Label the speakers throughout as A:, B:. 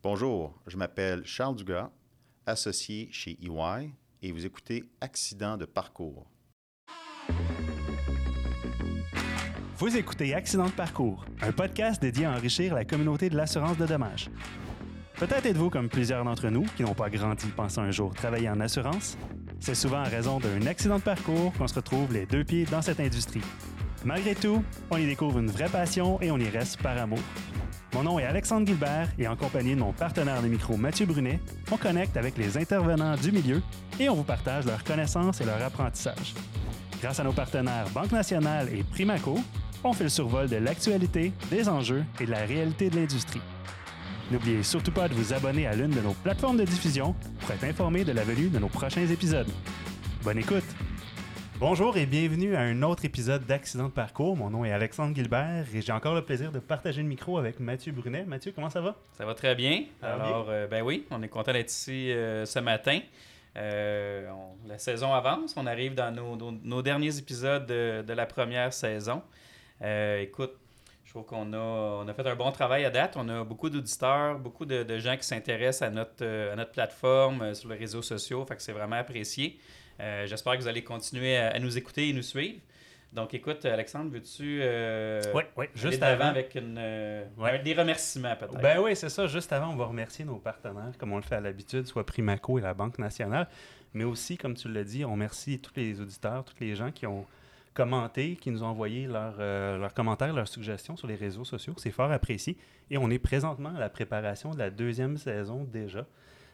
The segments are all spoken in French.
A: Bonjour, je m'appelle Charles Dugas, associé chez EY, et vous écoutez Accident de parcours.
B: Vous écoutez Accident de parcours, un podcast dédié à enrichir la communauté de l'assurance de dommages. Peut-être êtes-vous comme plusieurs d'entre nous qui n'ont pas grandi pensant un jour travailler en assurance? C'est souvent en raison d'un accident de parcours qu'on se retrouve les deux pieds dans cette industrie. Malgré tout, on y découvre une vraie passion et on y reste par amour. Mon nom est Alexandre Gilbert et en compagnie de mon partenaire de micro Mathieu Brunet, on connecte avec les intervenants du milieu et on vous partage leurs connaissances et leur apprentissage. Grâce à nos partenaires Banque Nationale et Primaco, on fait le survol de l'actualité, des enjeux et de la réalité de l'industrie. N'oubliez surtout pas de vous abonner à l'une de nos plateformes de diffusion pour être informé de la venue de nos prochains épisodes. Bonne écoute! Bonjour et bienvenue à un autre épisode d'Accident de parcours. Mon nom est Alexandre Gilbert et j'ai encore le plaisir de partager le micro avec Mathieu Brunet. Mathieu, comment ça va?
C: Ça va très bien.
B: Ça
C: Alors, euh, ben oui, on est content d'être ici euh, ce matin. Euh, on- la saison avance, on arrive dans nos, nos- nos derniers épisodes de, de la première saison. Écoute, je trouve qu'on a, on a fait un bon travail à date. On a beaucoup d'auditeurs, beaucoup de, de gens qui s'intéressent à notre, à notre plateforme sur les réseaux sociaux. Fait que c'est vraiment apprécié. Euh, J'espère que vous allez continuer à, à nous écouter et nous suivre. Donc, écoute, Alexandre, veux-tu euh,
B: Oui, oui,
C: aller
B: juste avant.
C: avec une, euh,
B: Ouais.
C: des remerciements peut-être?
B: Ben oui, c'est ça. Juste avant, on va remercier nos partenaires, comme on le fait à l'habitude, soit Primaco et la Banque nationale. Mais aussi, comme tu l'as dit, on remercie tous les auditeurs, tous les gens qui ont commenté, qui nous ont envoyé leurs euh, leurs commentaires, leurs suggestions sur les réseaux sociaux. C'est fort apprécié. Et on est présentement à la préparation de la deuxième saison déjà.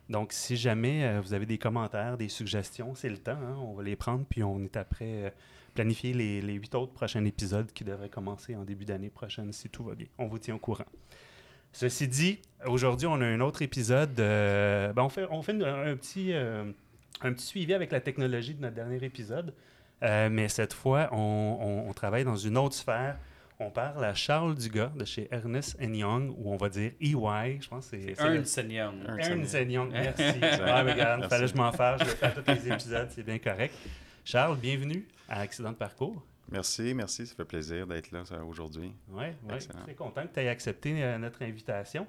B: Donc, si jamais euh, vous avez des commentaires, des suggestions, c'est le temps. hein. On va les prendre, puis on est après euh, planifier les, huit autres prochains épisodes qui devraient commencer en début d'année prochaine, si tout va bien. On vous tient au courant. Ceci dit, aujourd'hui, on a un autre épisode. euh, ben, on fait, un, petit, suivi avec la technologie de notre dernier épisode. Mais cette fois, on travaille dans une autre sphère. On parle à Charles Dugas de chez Ernest Young, ou on va dire EY. Je pense que c'est.
C: Ernst Young.
B: Ernst Young, merci. Ah, mais regarde,
A: Merci.
B: fallait que je m'en fasse. Je le fais à tous les épisodes, c'est bien correct. Charles, bienvenue à Accident de parcours.
A: Merci, merci, ça fait plaisir d'être là aujourd'hui.
B: Oui, ouais,
A: Excellent.
B: très content que tu aies accepté euh, notre invitation.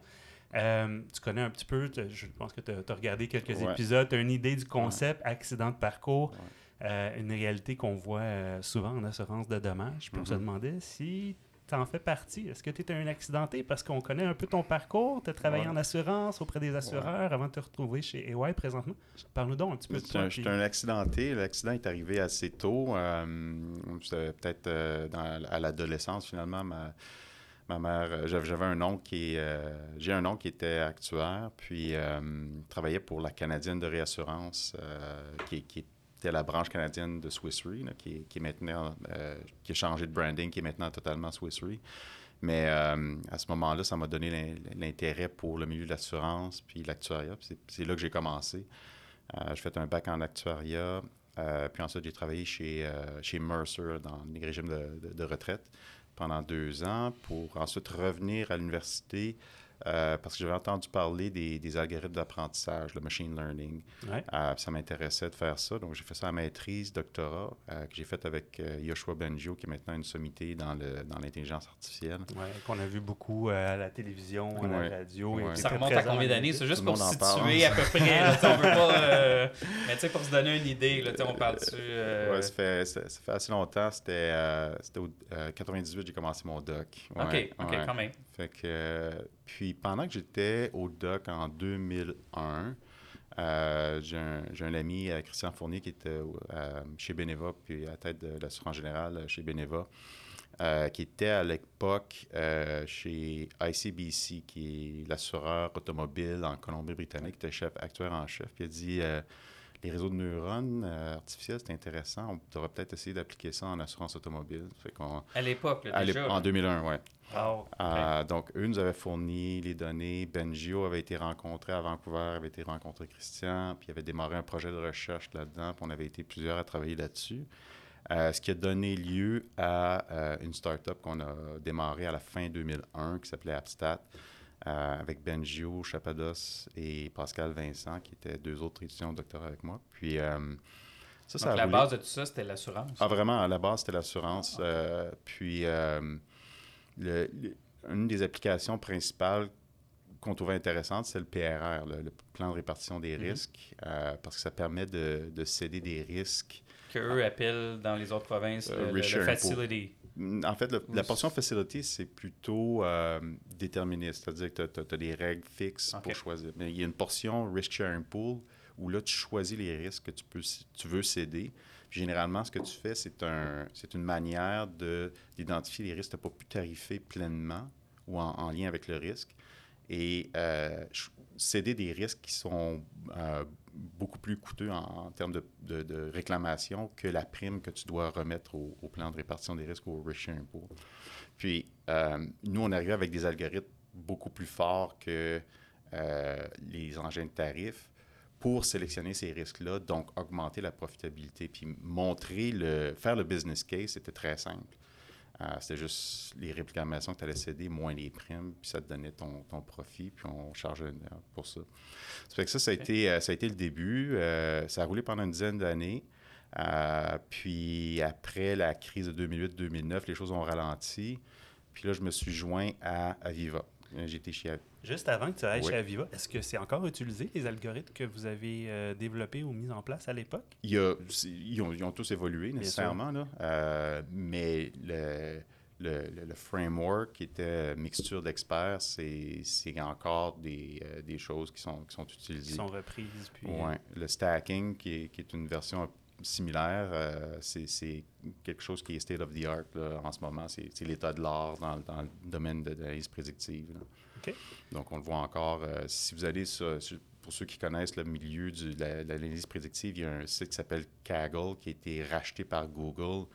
B: Euh, tu connais un petit peu, je pense que tu as, regardé quelques
A: Ouais.
B: épisodes, tu as une idée du concept accident de parcours,
A: Ouais.
B: Euh, une réalité qu'on voit euh, souvent en assurance de dommages. Puis on se
A: Mhm.
B: demandait si tu en fais partie. Est-ce que tu es un accidenté? Parce qu'on connaît un peu ton parcours, tu as travaillé
A: Ouais.
B: en assurance auprès des assureurs avant de te retrouver chez EY présentement. Parle-nous donc un petit peu de toi.
A: je suis un accidenté. L'accident est arrivé assez tôt. euh, peut-être à l'adolescence, finalement. Ma, ma mère, j'avais un oncle qui j'ai un oncle qui était actuaire, puis travaillait pour la Canadienne de réassurance, qui, qui était la branche canadienne de Swiss Re, qui, est- qui est maintenant, euh, qui a changé de branding, qui est maintenant totalement Swiss Re. Mais euh, à ce moment-là, ça m'a donné l'in- l'intérêt pour le milieu de l'assurance, puis l'actuariat. C'est là que j'ai commencé. Euh, j'ai fait un bac en actuariat. euh, puis ensuite, j'ai travaillé chez, chez Mercer dans les régimes de retraite pendant deux ans pour ensuite revenir à l'université euh, parce que j'avais entendu parler des, des algorithmes d'apprentissage, le machine learning.
B: Ouais.
A: Euh, ça m'intéressait de faire ça. Donc, j'ai fait ça en maîtrise, doctorat, euh, que j'ai fait avec euh, Yoshua Bengio, qui est maintenant une sommité dans le- dans l'intelligence artificielle.
B: Ouais, qu'on a vu beaucoup euh, à la télévision, à
A: Ouais.
B: la radio. et
A: Ouais.
C: Ça remonte à combien d'années? C'est juste
A: Tout
C: pour situer à peu près. là, on veut pas. euh, Mais tu sais, pour se donner une idée, là, tu sais, on parle dessus. euh,
A: Ouais, ça fait, ça, ça fait assez longtemps. C'était euh, c'était au euh, 98, j'ai commencé mon doc. Ouais,
C: ok, ok,
A: ouais.
C: quand même.
A: Fait que, euh, puis pendant que j'étais au doc en 2001, euh, j'ai un, ami, euh, Christian Fournier, qui était euh, chez Beneva, puis à la tête de l'assurance générale chez Beneva, qui était à l'époque chez ICBC, qui est l'assureur automobile en Colombie-Britannique, qui était chef, actuaire en chef. Puis il a dit les réseaux de neurones euh, artificiels, c'est intéressant. On devrait peut-être essayer d'appliquer ça en assurance automobile. Fait
C: À l'époque, déjà.
A: en
C: là.
A: 2001, oui.
B: Oh,
A: Euh, donc, eux nous avaient fourni les données. Bengio avait été rencontré à Vancouver, avait été rencontré Christian, puis il avait démarré un projet de recherche là-dedans, puis on avait été plusieurs à travailler là-dessus. Euh, ce qui a donné lieu à une start-up qu'on a démarrée à la fin 2001 qui s'appelait Appstat, euh, avec Bengio, Chapados et Pascal Vincent, qui étaient deux autres étudiants de doctorat avec moi. Puis, euh, ça, ça
C: Donc,
A: a
C: la
A: roulé.
C: base de tout ça, c'était l'assurance.
A: Ah, vraiment, à la base, c'était l'assurance. Euh, puis, euh, le- le- une des applications principales qu'on trouvait intéressante, c'est le PRR, le, plan de répartition des
C: Mhm.
A: risques, parce que ça permet de, de céder des risques.
C: Qu'eux appellent dans les autres provinces le- le, facility.
A: En fait, le- la portion facility, c'est plutôt euh, déterministe, c'est-à-dire que tu as, des règles fixes
C: Ok.
A: pour choisir. Mais il y a une portion risk sharing pool où là, tu choisis les risques que tu, peux, tu veux céder. Puis généralement, ce que tu fais, c'est un, c'est une manière de- d'identifier les risques que tu n'as pas pu tarifer pleinement ou en, en lien avec le risque et euh, céder des risques qui sont euh, beaucoup plus coûteux en, termes de, réclamation que la prime que tu dois remettre au, au plan de répartition des risques ou au risk sharing pool. Puis, euh, nous, on arrive avec des algorithmes beaucoup plus forts que euh, les engins de tarifs pour sélectionner ces risques-là, donc augmenter la profitabilité, puis montrer le, faire le business case, c'était très simple. Euh, c'était juste les réclamations que tu allais céder, moins les primes, puis ça te donnait ton, ton profit, puis on chargeait pour ça. Ça fait que ça, ça a, été, euh, ça a été le début. Euh, ça a roulé pendant une dizaine d'années. Euh, puis après la crise de 2008-2009, les choses ont ralenti. Puis là, je me suis joint à Aviva. J'étais chez.
B: Juste avant que tu ailles
A: Oui.
B: chez Aviva, est-ce que c'est encore utilisé, les algorithmes que vous avez euh, développés ou mis en place à l'époque?
A: Il ils, ont, ils ont tous évolué nécessairement, là. Euh, mais le, le, le- le framework qui était mixture d'experts, c'est encore des, euh, des choses qui sont, qui sont
B: Qui
A: utilisées.
B: sont reprises? Puis...
A: Ouais. Le stacking, qui est, qui est une version similaire, euh, c'est quelque chose qui est state of the art là, en ce moment. C'est c'est l'état de l'art dans, dans le domaine de l'analyse prédictive. là. Donc, on le voit encore. euh, si vous allez sur, sur- pour ceux qui connaissent le milieu du- de la- de l'analyse prédictive, il y a un site qui s'appelle Kaggle qui a été racheté par Google,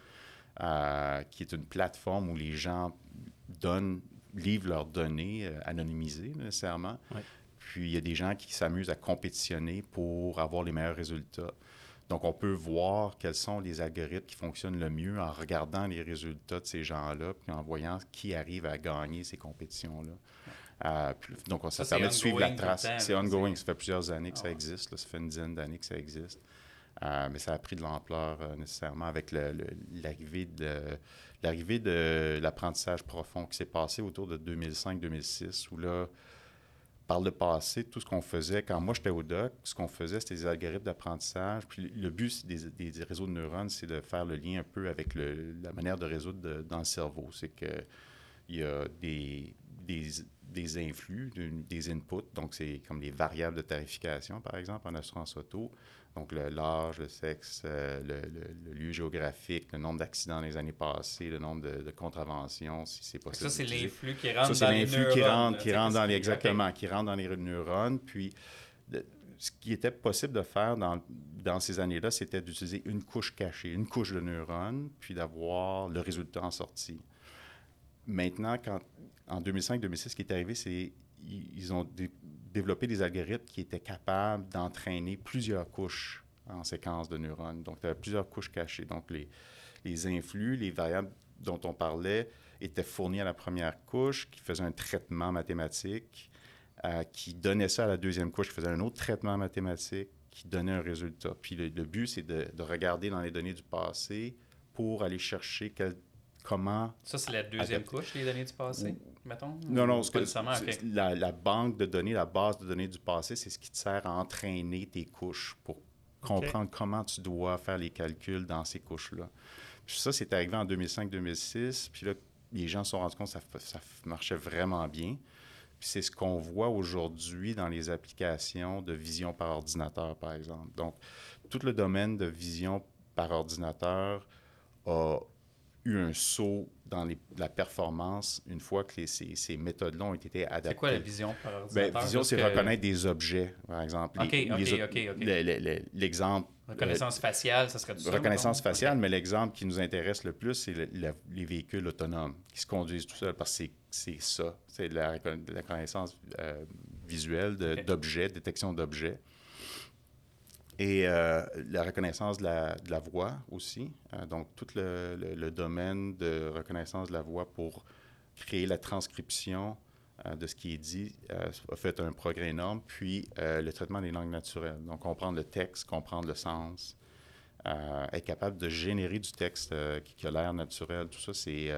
A: euh, qui est une plateforme où les gens donnent, livrent leurs données euh, anonymisées nécessairement.
B: Ouais.
A: Puis il y a des gens qui s'amusent à compétitionner pour avoir les meilleurs résultats. Donc, on peut voir quels sont les algorithmes qui fonctionnent le mieux en regardant les résultats de ces gens-là, puis en voyant qui arrive à gagner ces compétitions-là. Euh, puis- donc, ça,
C: Ça,
A: permet de suivre la trace. C'est ongoing. Ça fait plusieurs années que
C: Ah
A: ça
C: ouais.
A: existe. là. Ça fait une dizaine d'années que ça existe. Euh, mais ça a pris de l'ampleur euh, nécessairement avec l'arrivée de l'arrivée de l'apprentissage profond qui s'est passé autour de 2005-2006, où là, par le passé, tout ce qu'on faisait, quand moi j'étais au doc, ce qu'on faisait, c'était des algorithmes d'apprentissage. Puis le but des, des- des réseaux de neurones, c'est de faire le lien un peu avec le- la manière de résoudre de- dans le cerveau. C'est que il y a des, des, des influx, des inputs, donc c'est comme les variables de tarification, par exemple, en assurance auto. Donc l'âge, le sexe, euh, le, le- le lieu géographique, le nombre d'accidents dans les années passées, le nombre de, de contraventions, si c'est possible.
C: Ça, c'est l'influx qui rentre
A: Ça,
C: dans les neurones.
A: qui rentre,
C: là,
A: qui
C: tu sais,
A: rentre dans les,
C: c'est-
A: exactement, qui rentre dans les neurones. Puis, ce qui était possible de faire dans, dans ces années-là, c'était d'utiliser une couche cachée, une couche de neurones, puis d'avoir le résultat en sortie. Maintenant, quand, en 2005-2006, ce qui est arrivé, c'est ils ont dé- développé des algorithmes qui étaient capables d'entraîner plusieurs couches en séquence de neurones. Donc, tu as plusieurs couches cachées. Donc, les, les influx, les variables dont on parlait étaient fournis à la première couche, qui faisait un traitement mathématique, euh, qui donnait ça à la deuxième couche, qui faisait un autre traitement mathématique, qui donnait un résultat. Puis le, le but, c'est de, de regarder dans les données du passé pour aller chercher quel- comment
C: Ça, c'est la deuxième couche, les données du passé, mettons?
A: non, non, ce que- la, la banque de données, la base de données du passé, c'est ce qui te sert à entraîner tes couches pour comprendre comment tu dois faire les calculs dans ces couches-là. Puis ça, c'est arrivé en 2005-2006. Puis là, les gens se sont rendus compte que ça, ça marchait vraiment bien. Puis c'est ce qu'on voit aujourd'hui dans les applications de vision par ordinateur, par exemple. Donc, tout le domaine de vision par ordinateur a eu un saut dans les- la performance une fois que les- ces, ces méthodes-là ont été adaptées.
C: C'est quoi la vision par
A: Ben,
C: ordinateur?
A: vision,
C: Parce
A: c'est
C: que-
A: reconnaître des objets, par exemple.
C: OK, OK,
A: autres-
C: OK, OK.
A: le- le- le- L'exemple.
C: Reconnaissance faciale, ça serait du
A: euh,
C: ça,
A: reconnaissance faciale, mais l'exemple qui nous intéresse le plus, c'est le- les véhicules autonomes qui se conduisent tout seuls parce que c'est- ça. C'est de la, reconnaissance euh, visuelle d'objets, détection d'objets. Et euh, la reconnaissance de la, voix aussi. Euh, donc, tout le, domaine de reconnaissance de la voix pour créer la transcription euh, de ce qui est dit a fait un progrès énorme. Puis, le traitement des langues naturelles. Donc, comprendre le texte, comprendre le sens, être capable de générer du texte qui, qui a l'air naturel. Tout ça, c'est-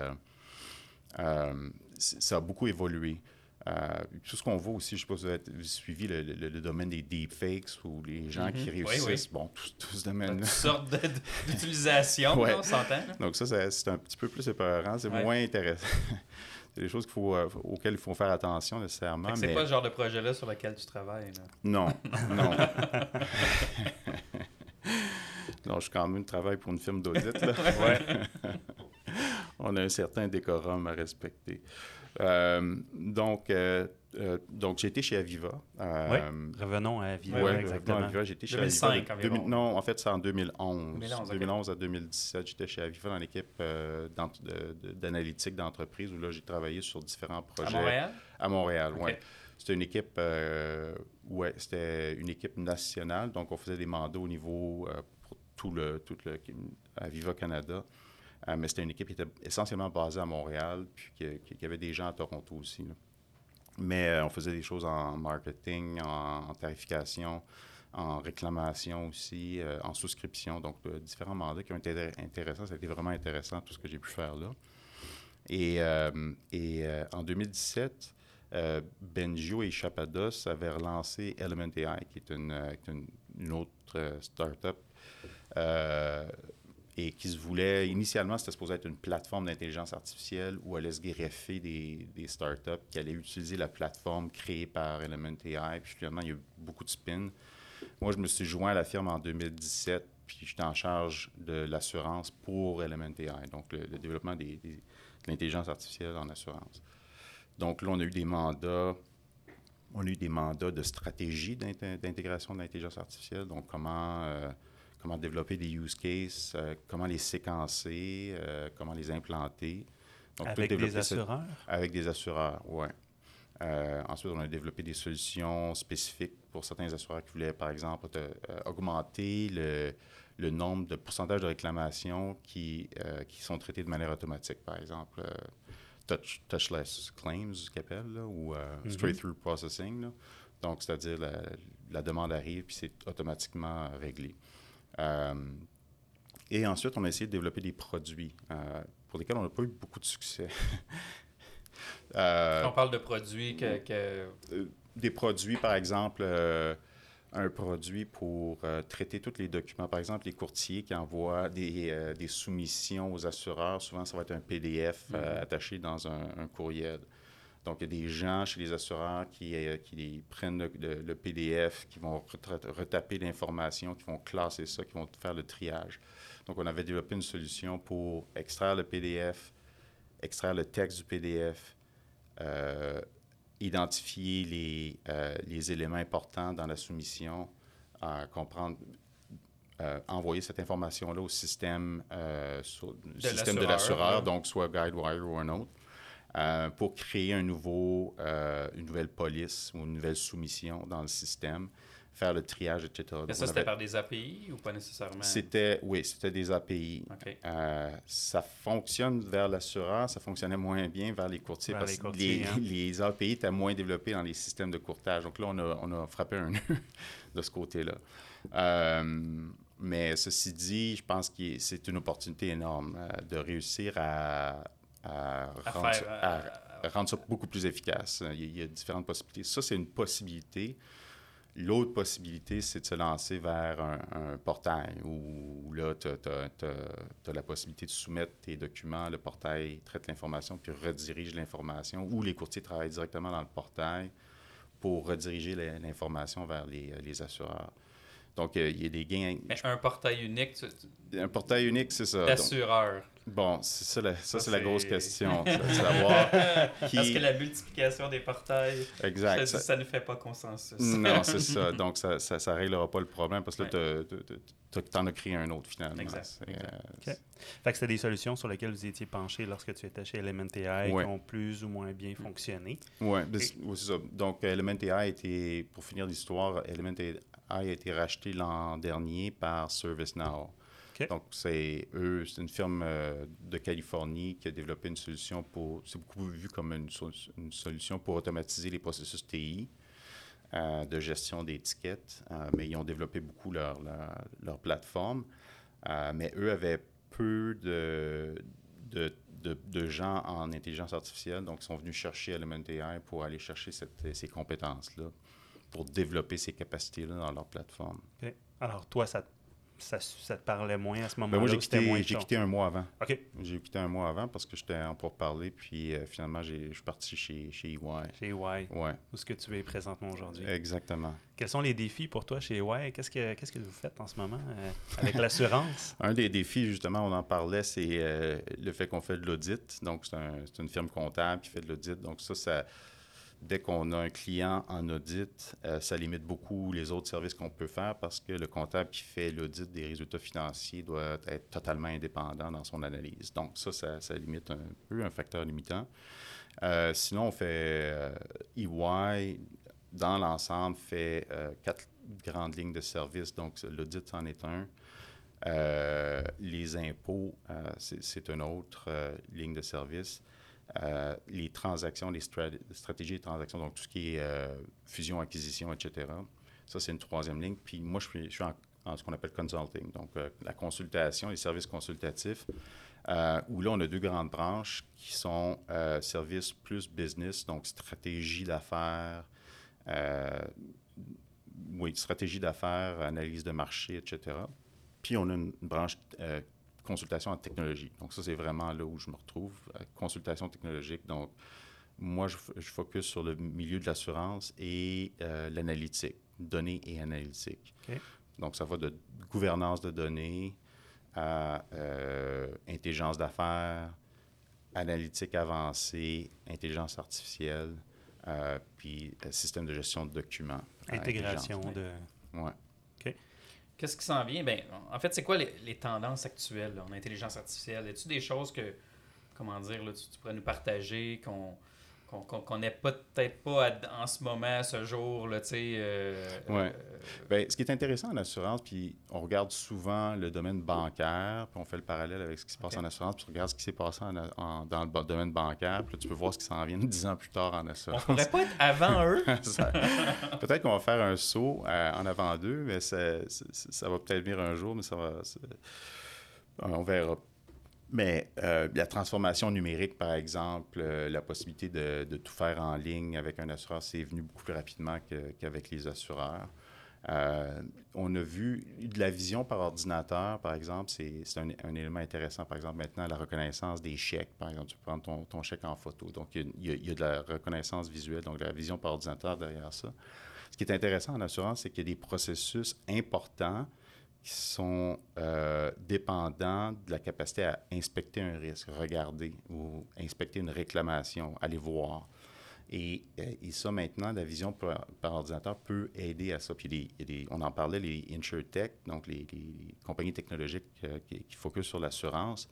A: ça a beaucoup évolué. Tout ce qu'on voit aussi, je ne sais pas si vous avez suivi le, le, domaine des deepfakes ou les gens qui
C: Mhm. Oui,
A: réussissent,
C: oui.
A: bon, tout, tout ce
C: Toutes
A: domaine-là.
C: sortes de- de- d'utilisations,
A: Ouais.
C: on s'entend.
A: Donc ça, c'est c'est un petit peu plus épeurant, c'est
C: Ouais.
A: moins intéressant. c'est des choses faut, euh, auxquelles il faut faire attention nécessairement.
C: C'est
A: mais...
C: pas le genre de projet-là sur lequel tu travailles. là.
A: Non, non. non, je suis quand même travaille pour une firme d'audit. On a un certain décorum à respecter. Euh, donc, euh, euh, donc j'ai été chez Aviva. Euh,
B: Revenons à Viva,
A: Ouais,
B: exactement.
A: revenons à Aviva. J'étais chez
C: 2005
A: Aviva.
C: environ.
A: 2000 non, en fait, c'est en 2011.
C: 2011, ok.
A: 2011 à 2017, j'étais chez Aviva dans l'équipe euh, d'ent- de- de- d'analytique d'entreprise où là, j'ai travaillé sur différents
C: À
A: projets.
C: Montréal?
A: À Montréal, oui. C'était une équipe, euh, ouais, c'était une équipe nationale, donc on faisait des mandats au niveau euh, pour tout le, tout le Aviva Canada. Euh, mais c'était une équipe qui était essentiellement basée à Montréal, puis qui, qui- avait des gens à Toronto aussi. Mais euh, on faisait des choses en marketing, en, tarification, en réclamation aussi, euh, en souscription. Donc, différents mandats qui ont été intéressants. Ça a été vraiment intéressant, tout ce que j'ai pu faire là. Et, et en 2017, euh, Benjo et Chapados avaient relancé Element AI, qui est une, une, autre start-up et qui se voulait, initialement, c'était supposé être une plateforme d'intelligence artificielle où allait se greffer des, des startups qui allaient utiliser la plateforme créée par Element AI. Puis finalement, il y a eu beaucoup de spin. Moi, je me suis joint à la firme en 2017, puis j'étais en charge de l'assurance pour Element AI, donc le, développement des- de l'intelligence artificielle en assurance. Donc là, on a eu des mandats on a eu des mandats de stratégie d'int- d'intégration de l'intelligence artificielle, donc comment, euh, comment développer des use cases, euh, comment les séquencer, euh, comment les implanter. Donc,
B: Avec des assureurs?
A: avec des assureurs, oui. ensuite, on a développé des solutions spécifiques pour certains assureurs qui voulaient, par exemple, te- euh, augmenter le, le nombre de pourcentages de réclamations qui, euh, qui sont traitées de manière automatique, par exemple. euh, touch- touchless claims, qu'ils appellent, ou euh,
B: Mhm.
A: straight-through processing. là. Donc, c'est-à-dire la, la demande arrive puis c'est automatiquement réglé. Euh, et ensuite, on a essayé de développer des produits euh, pour lesquels on n'a pas eu beaucoup de succès. Euh,
C: On parle de produits que... que-
A: des produits, par exemple, un produit pour euh, traiter tous les documents. Par exemple, les courtiers qui envoient des, euh, des soumissions aux assureurs, souvent, ça va être un PDF euh,
C: Mhm.
A: attaché dans un, un courriel. Donc, il y a des gens chez les assureurs qui, euh, qui prennent le, le- le PDF, qui vont retaper l'information, qui vont classer ça, qui vont faire le triage. Donc, on avait développé une solution pour extraire le PDF, extraire le texte du PDF, euh, identifier les, euh, les éléments importants dans la soumission, comprendre, euh, envoyer cette information-là au système, euh, sur- le système de
C: l'assureur,
A: l'assureur,
C: ouais.
A: donc soit GuideWire ou un autre, euh, pour créer un nouveau, euh, une nouvelle police ou une nouvelle soumission dans le système, faire le triage, etc.
C: Mais ça, c'était
A: avait-
C: par des API ou pas nécessairement?
A: C'était, oui, c'était des API.
C: OK.
A: Euh, ça fonctionne vers l'assureur, ça fonctionnait moins bien vers les courtiers
B: Vers
A: parce que les,
B: hein.
A: les API étaient moins développés dans les systèmes de courtage. Donc là, on a, on a frappé un nœud de ce côté-là. Euh, mais ceci dit, je pense que c'est une opportunité énorme euh, de réussir à, à
C: À
A: rendre,
C: faire,
A: ça, à rendre ça beaucoup plus efficace. Il y a, il y a différentes possibilités. Ça, c'est une possibilité. L'autre possibilité, c'est de se lancer vers un, un portail où, là, tu as, la possibilité de soumettre tes documents, le portail traite l'information puis redirige l'information, ou les courtiers travaillent directement dans le portail pour rediriger l'information vers les, les assureurs. Donc, euh, il y a des gains.
C: Mais un portail unique tu-
A: Un portail unique, c'est ça.
C: D'assureur.
A: Bon, c'est ça, la- ça,
C: Ça,
A: c'est la grosse question. de savoir qui...
C: Parce que la multiplication des portails,
A: Exact.
C: ça,
A: ça-
C: ça ne fait pas consensus.
A: Non, c'est ça. Donc, ça ne ça, ça réglera pas le problème parce que
C: Ouais.
A: là, tu en as créé un autre finalement.
C: Exact, exact.
A: euh.
B: Fait que c'était des solutions sur lesquelles vous étiez penché lorsque tu étais chez Element AI
A: Ouais.
B: qui ont plus ou moins bien fonctionné.
A: Ouais, ben, c'est ça. Donc, Element AI a été, pour finir l'histoire, Element AI a été racheté l'an dernier par ServiceNow. Donc, c'est eux, c'est une firme euh, de Californie qui a développé une solution pour, c'est beaucoup vu comme une, so- une solution pour automatiser les processus TI euh, de gestion d'étiquettes, euh, mais ils ont développé beaucoup leur, leur, leur plateforme. Euh, mais eux avaient peu de, de, de, de, gens en intelligence artificielle, donc ils sont venus chercher Element AI pour aller chercher cette, ces compétences-là, pour développer ces capacités-là dans leur plateforme.
B: Alors, toi, ça ça, ça, te parlait moins à ce moment-là?
A: Ben moi, j'ai quitté, quitté, un mois avant.
B: OK.
A: J'ai quitté un mois avant parce que j'étais en pour parler, puis euh, finalement, je suis parti chez, chez EY.
B: Chez EY.
A: Ouais.
B: Où est-ce que tu es présentement aujourd'hui?
A: Exactement.
B: Quels sont les défis pour toi chez EY? Qu'est-ce que, qu'est-ce que vous faites en ce moment euh, avec l'assurance?
A: un des défis, justement, on en parlait, c'est euh, le fait qu'on fait de l'audit. Donc, c'est, un, c'est une firme comptable qui fait de l'audit. Donc, ça, ça dès qu'on a un client en audit, euh, ça limite beaucoup les autres services qu'on peut faire parce que le comptable qui fait l'audit des résultats financiers doit être totalement indépendant dans son analyse. Donc ça, ça, limite un peu, un facteur limitant. Euh, sinon, on fait EY, euh, dans l'ensemble, fait quatre grandes lignes de services. Donc l'audit en est un. les impôts, c'est une autre ligne de service. Euh, les transactions, les stratégies de transactions, donc tout ce qui est euh, fusion, acquisition, etc. Ça, c'est une troisième ligne. Puis moi, je suis, en, ce qu'on appelle consulting, donc euh, la consultation, les services consultatifs, où là, on a deux grandes branches qui sont services plus business, donc stratégie d'affaires, oui, stratégie d'affaires, analyse de marché, etc. Puis on a une branche consultation en technologie. Donc, ça, c'est vraiment là où je me retrouve. Euh, consultation technologique. Donc, moi, je, je focus sur le milieu de l'assurance et euh, l'analytique, données et analytique. Donc, ça va de gouvernance de données à euh, intelligence d'affaires, analytique avancée, intelligence artificielle, puis système de gestion de documents.
B: Intégration de...
A: Ouais.
C: Qu'est-ce qui s'en vient? Ben, en fait, c'est quoi les, tendances actuelles en intelligence artificielle? Y a-t-il des choses que, comment dire, là, tu, pourrais nous partager, qu'on qu'on n'est peut-être pas en ce moment, ce jour, là, tu sais. Euh.
A: Euh, ben, ce qui est intéressant en assurance, puis on regarde souvent le domaine bancaire, puis on fait le parallèle avec ce qui se passe en assurance, puis on regarde ce qui s'est passé dans le domaine bancaire, puis là, tu peux voir ce qui s'en vient dix ans plus tard en assurance.
C: On pourrait pas être avant eux?
A: peut-être qu'on va faire un saut euh, en avant d'eux, mais ça, ça va peut-être venir un jour, mais ça va... On verra. Mais euh, la transformation numérique, par exemple, euh, la possibilité de, tout faire en ligne avec un assureur, c'est venu beaucoup plus rapidement qu'avec les assureurs. Euh, on a vu de la vision par ordinateur, par exemple, c'est un, élément intéressant. Par exemple, maintenant, la reconnaissance des chèques. Par exemple, tu peux prendre ton, chèque en photo. Donc, il y, a, de la reconnaissance visuelle, donc la vision par ordinateur derrière ça. Ce qui est intéressant en assurance, c'est qu'il y a des processus importants qui sont euh, dépendants de la capacité à inspecter un risque, regarder ou inspecter une réclamation, aller voir. Et, euh, et ça, maintenant, la vision par, ordinateur peut aider à ça. Puis on en parlait, les InsurTech, donc les, compagnies technologiques euh, qui, qui focusent sur l'assurance.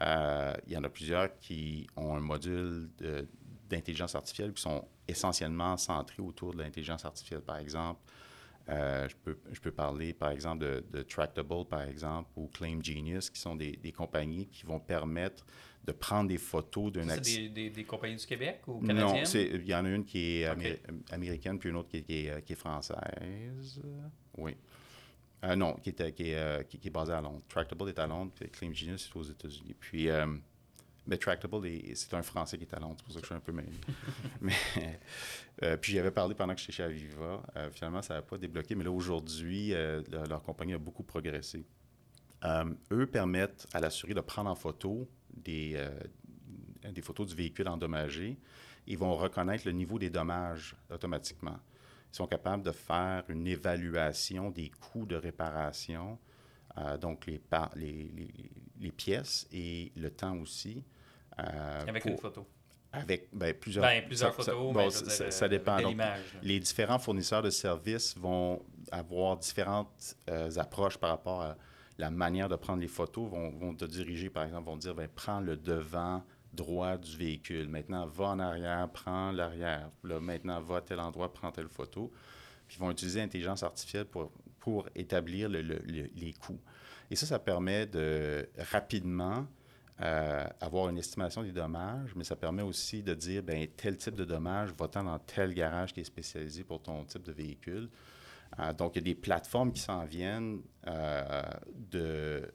A: il y en a plusieurs qui ont un module d'intelligence artificielle qui sont essentiellement centrés autour de l'intelligence artificielle. Par exemple, euh, je, peux, je peux parler, par exemple, de, de, Tractable, par exemple, ou Claim Genius, qui sont des, des, compagnies qui vont permettre de prendre des photos d'un
C: accident. C'est des, des, compagnies du Québec ou canadiennes?
A: Non, il y en a une qui est américaine, puis une autre qui est, qui est, qui est française. Oui. Euh, non, qui est, qui, est, euh, qui, est basée à Londres. Tractable est à Londres, puis Claim Genius est aux États-Unis. Puis... Mais Tractable, c'est un Français qui est à Londres, c'est pour ça que je suis un peu mêlé. mais, euh, puis j'avais parlé pendant que j'étais chez Aviva. Euh, finalement, ça n'a pas débloqué, mais là, aujourd'hui, euh, leur compagnie a beaucoup progressé. eux permettent à l'assuré de prendre en photo des, des photos du véhicule endommagé. Ils vont reconnaître le niveau des dommages automatiquement. Ils sont capables de faire une évaluation des coûts de réparation, donc les, les, les, les, pièces et le temps aussi.
C: Euh, avec une photo.
A: Avec ben, plusieurs,
C: ben, plusieurs photos.
A: Ça, ça, dépend. les différents fournisseurs de services vont avoir différentes euh, approches par rapport à la manière de prendre les photos. Vont, vont te diriger, par exemple, vont dire ben, prends le devant droit du véhicule. Maintenant, va en arrière, prends l'arrière. maintenant, va à tel endroit, prends telle photo. Puis ils vont utiliser l'intelligence artificielle pour, pour établir les coûts. Et ça, ça permet de rapidement euh, avoir une estimation des dommages, mais ça permet aussi de dire, ben tel type de dommage va-t'en dans tel garage qui est spécialisé pour ton type de véhicule. Euh, donc, il y a des plateformes qui s'en viennent euh,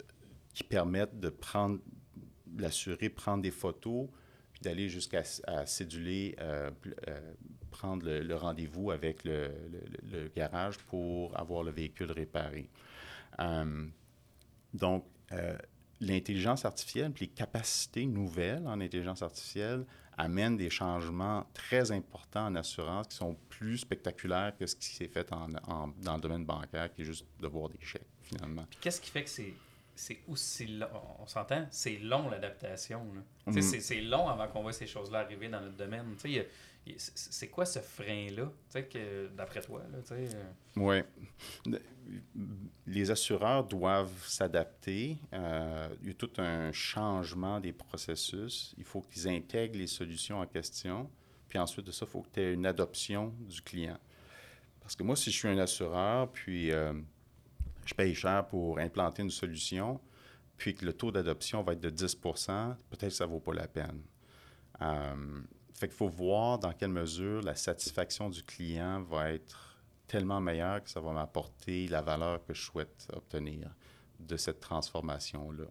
A: qui permettent de prendre l'assurer prendre des photos, puis d'aller jusqu'à céduler, euh, euh, prendre le, rendez-vous avec le, le, garage pour avoir le véhicule réparé. donc, l'intelligence artificielle, puis les capacités nouvelles en intelligence artificielle amènent des changements très importants en assurance qui sont plus spectaculaires que ce qui s'est fait en, dans le domaine bancaire, qui est juste de voir des chèques, finalement.
C: Qu'est-ce qui fait que c'est c'est aussi long? On s'entend, c'est long l'adaptation. Mm. C'est long avant qu'on voit ces choses-là arriver dans notre domaine. C'est quoi ce frein-là, d'après toi? Euh?
A: Oui. Les assureurs doivent s'adapter. Euh, il y a tout un changement des processus. Il faut qu'ils intègrent les solutions en question. Puis ensuite de ça, il faut que tu aies une adoption du client. Parce que moi, si je suis un assureur, puis euh, je paye cher pour implanter une solution, puis que le taux d'adoption va être de 10% peut-être que ça ne vaut pas la peine. Fait qu'il faut voir dans quelle mesure la satisfaction du client va être tellement meilleure que ça va m'apporter la valeur que je souhaite obtenir de cette transformation-là.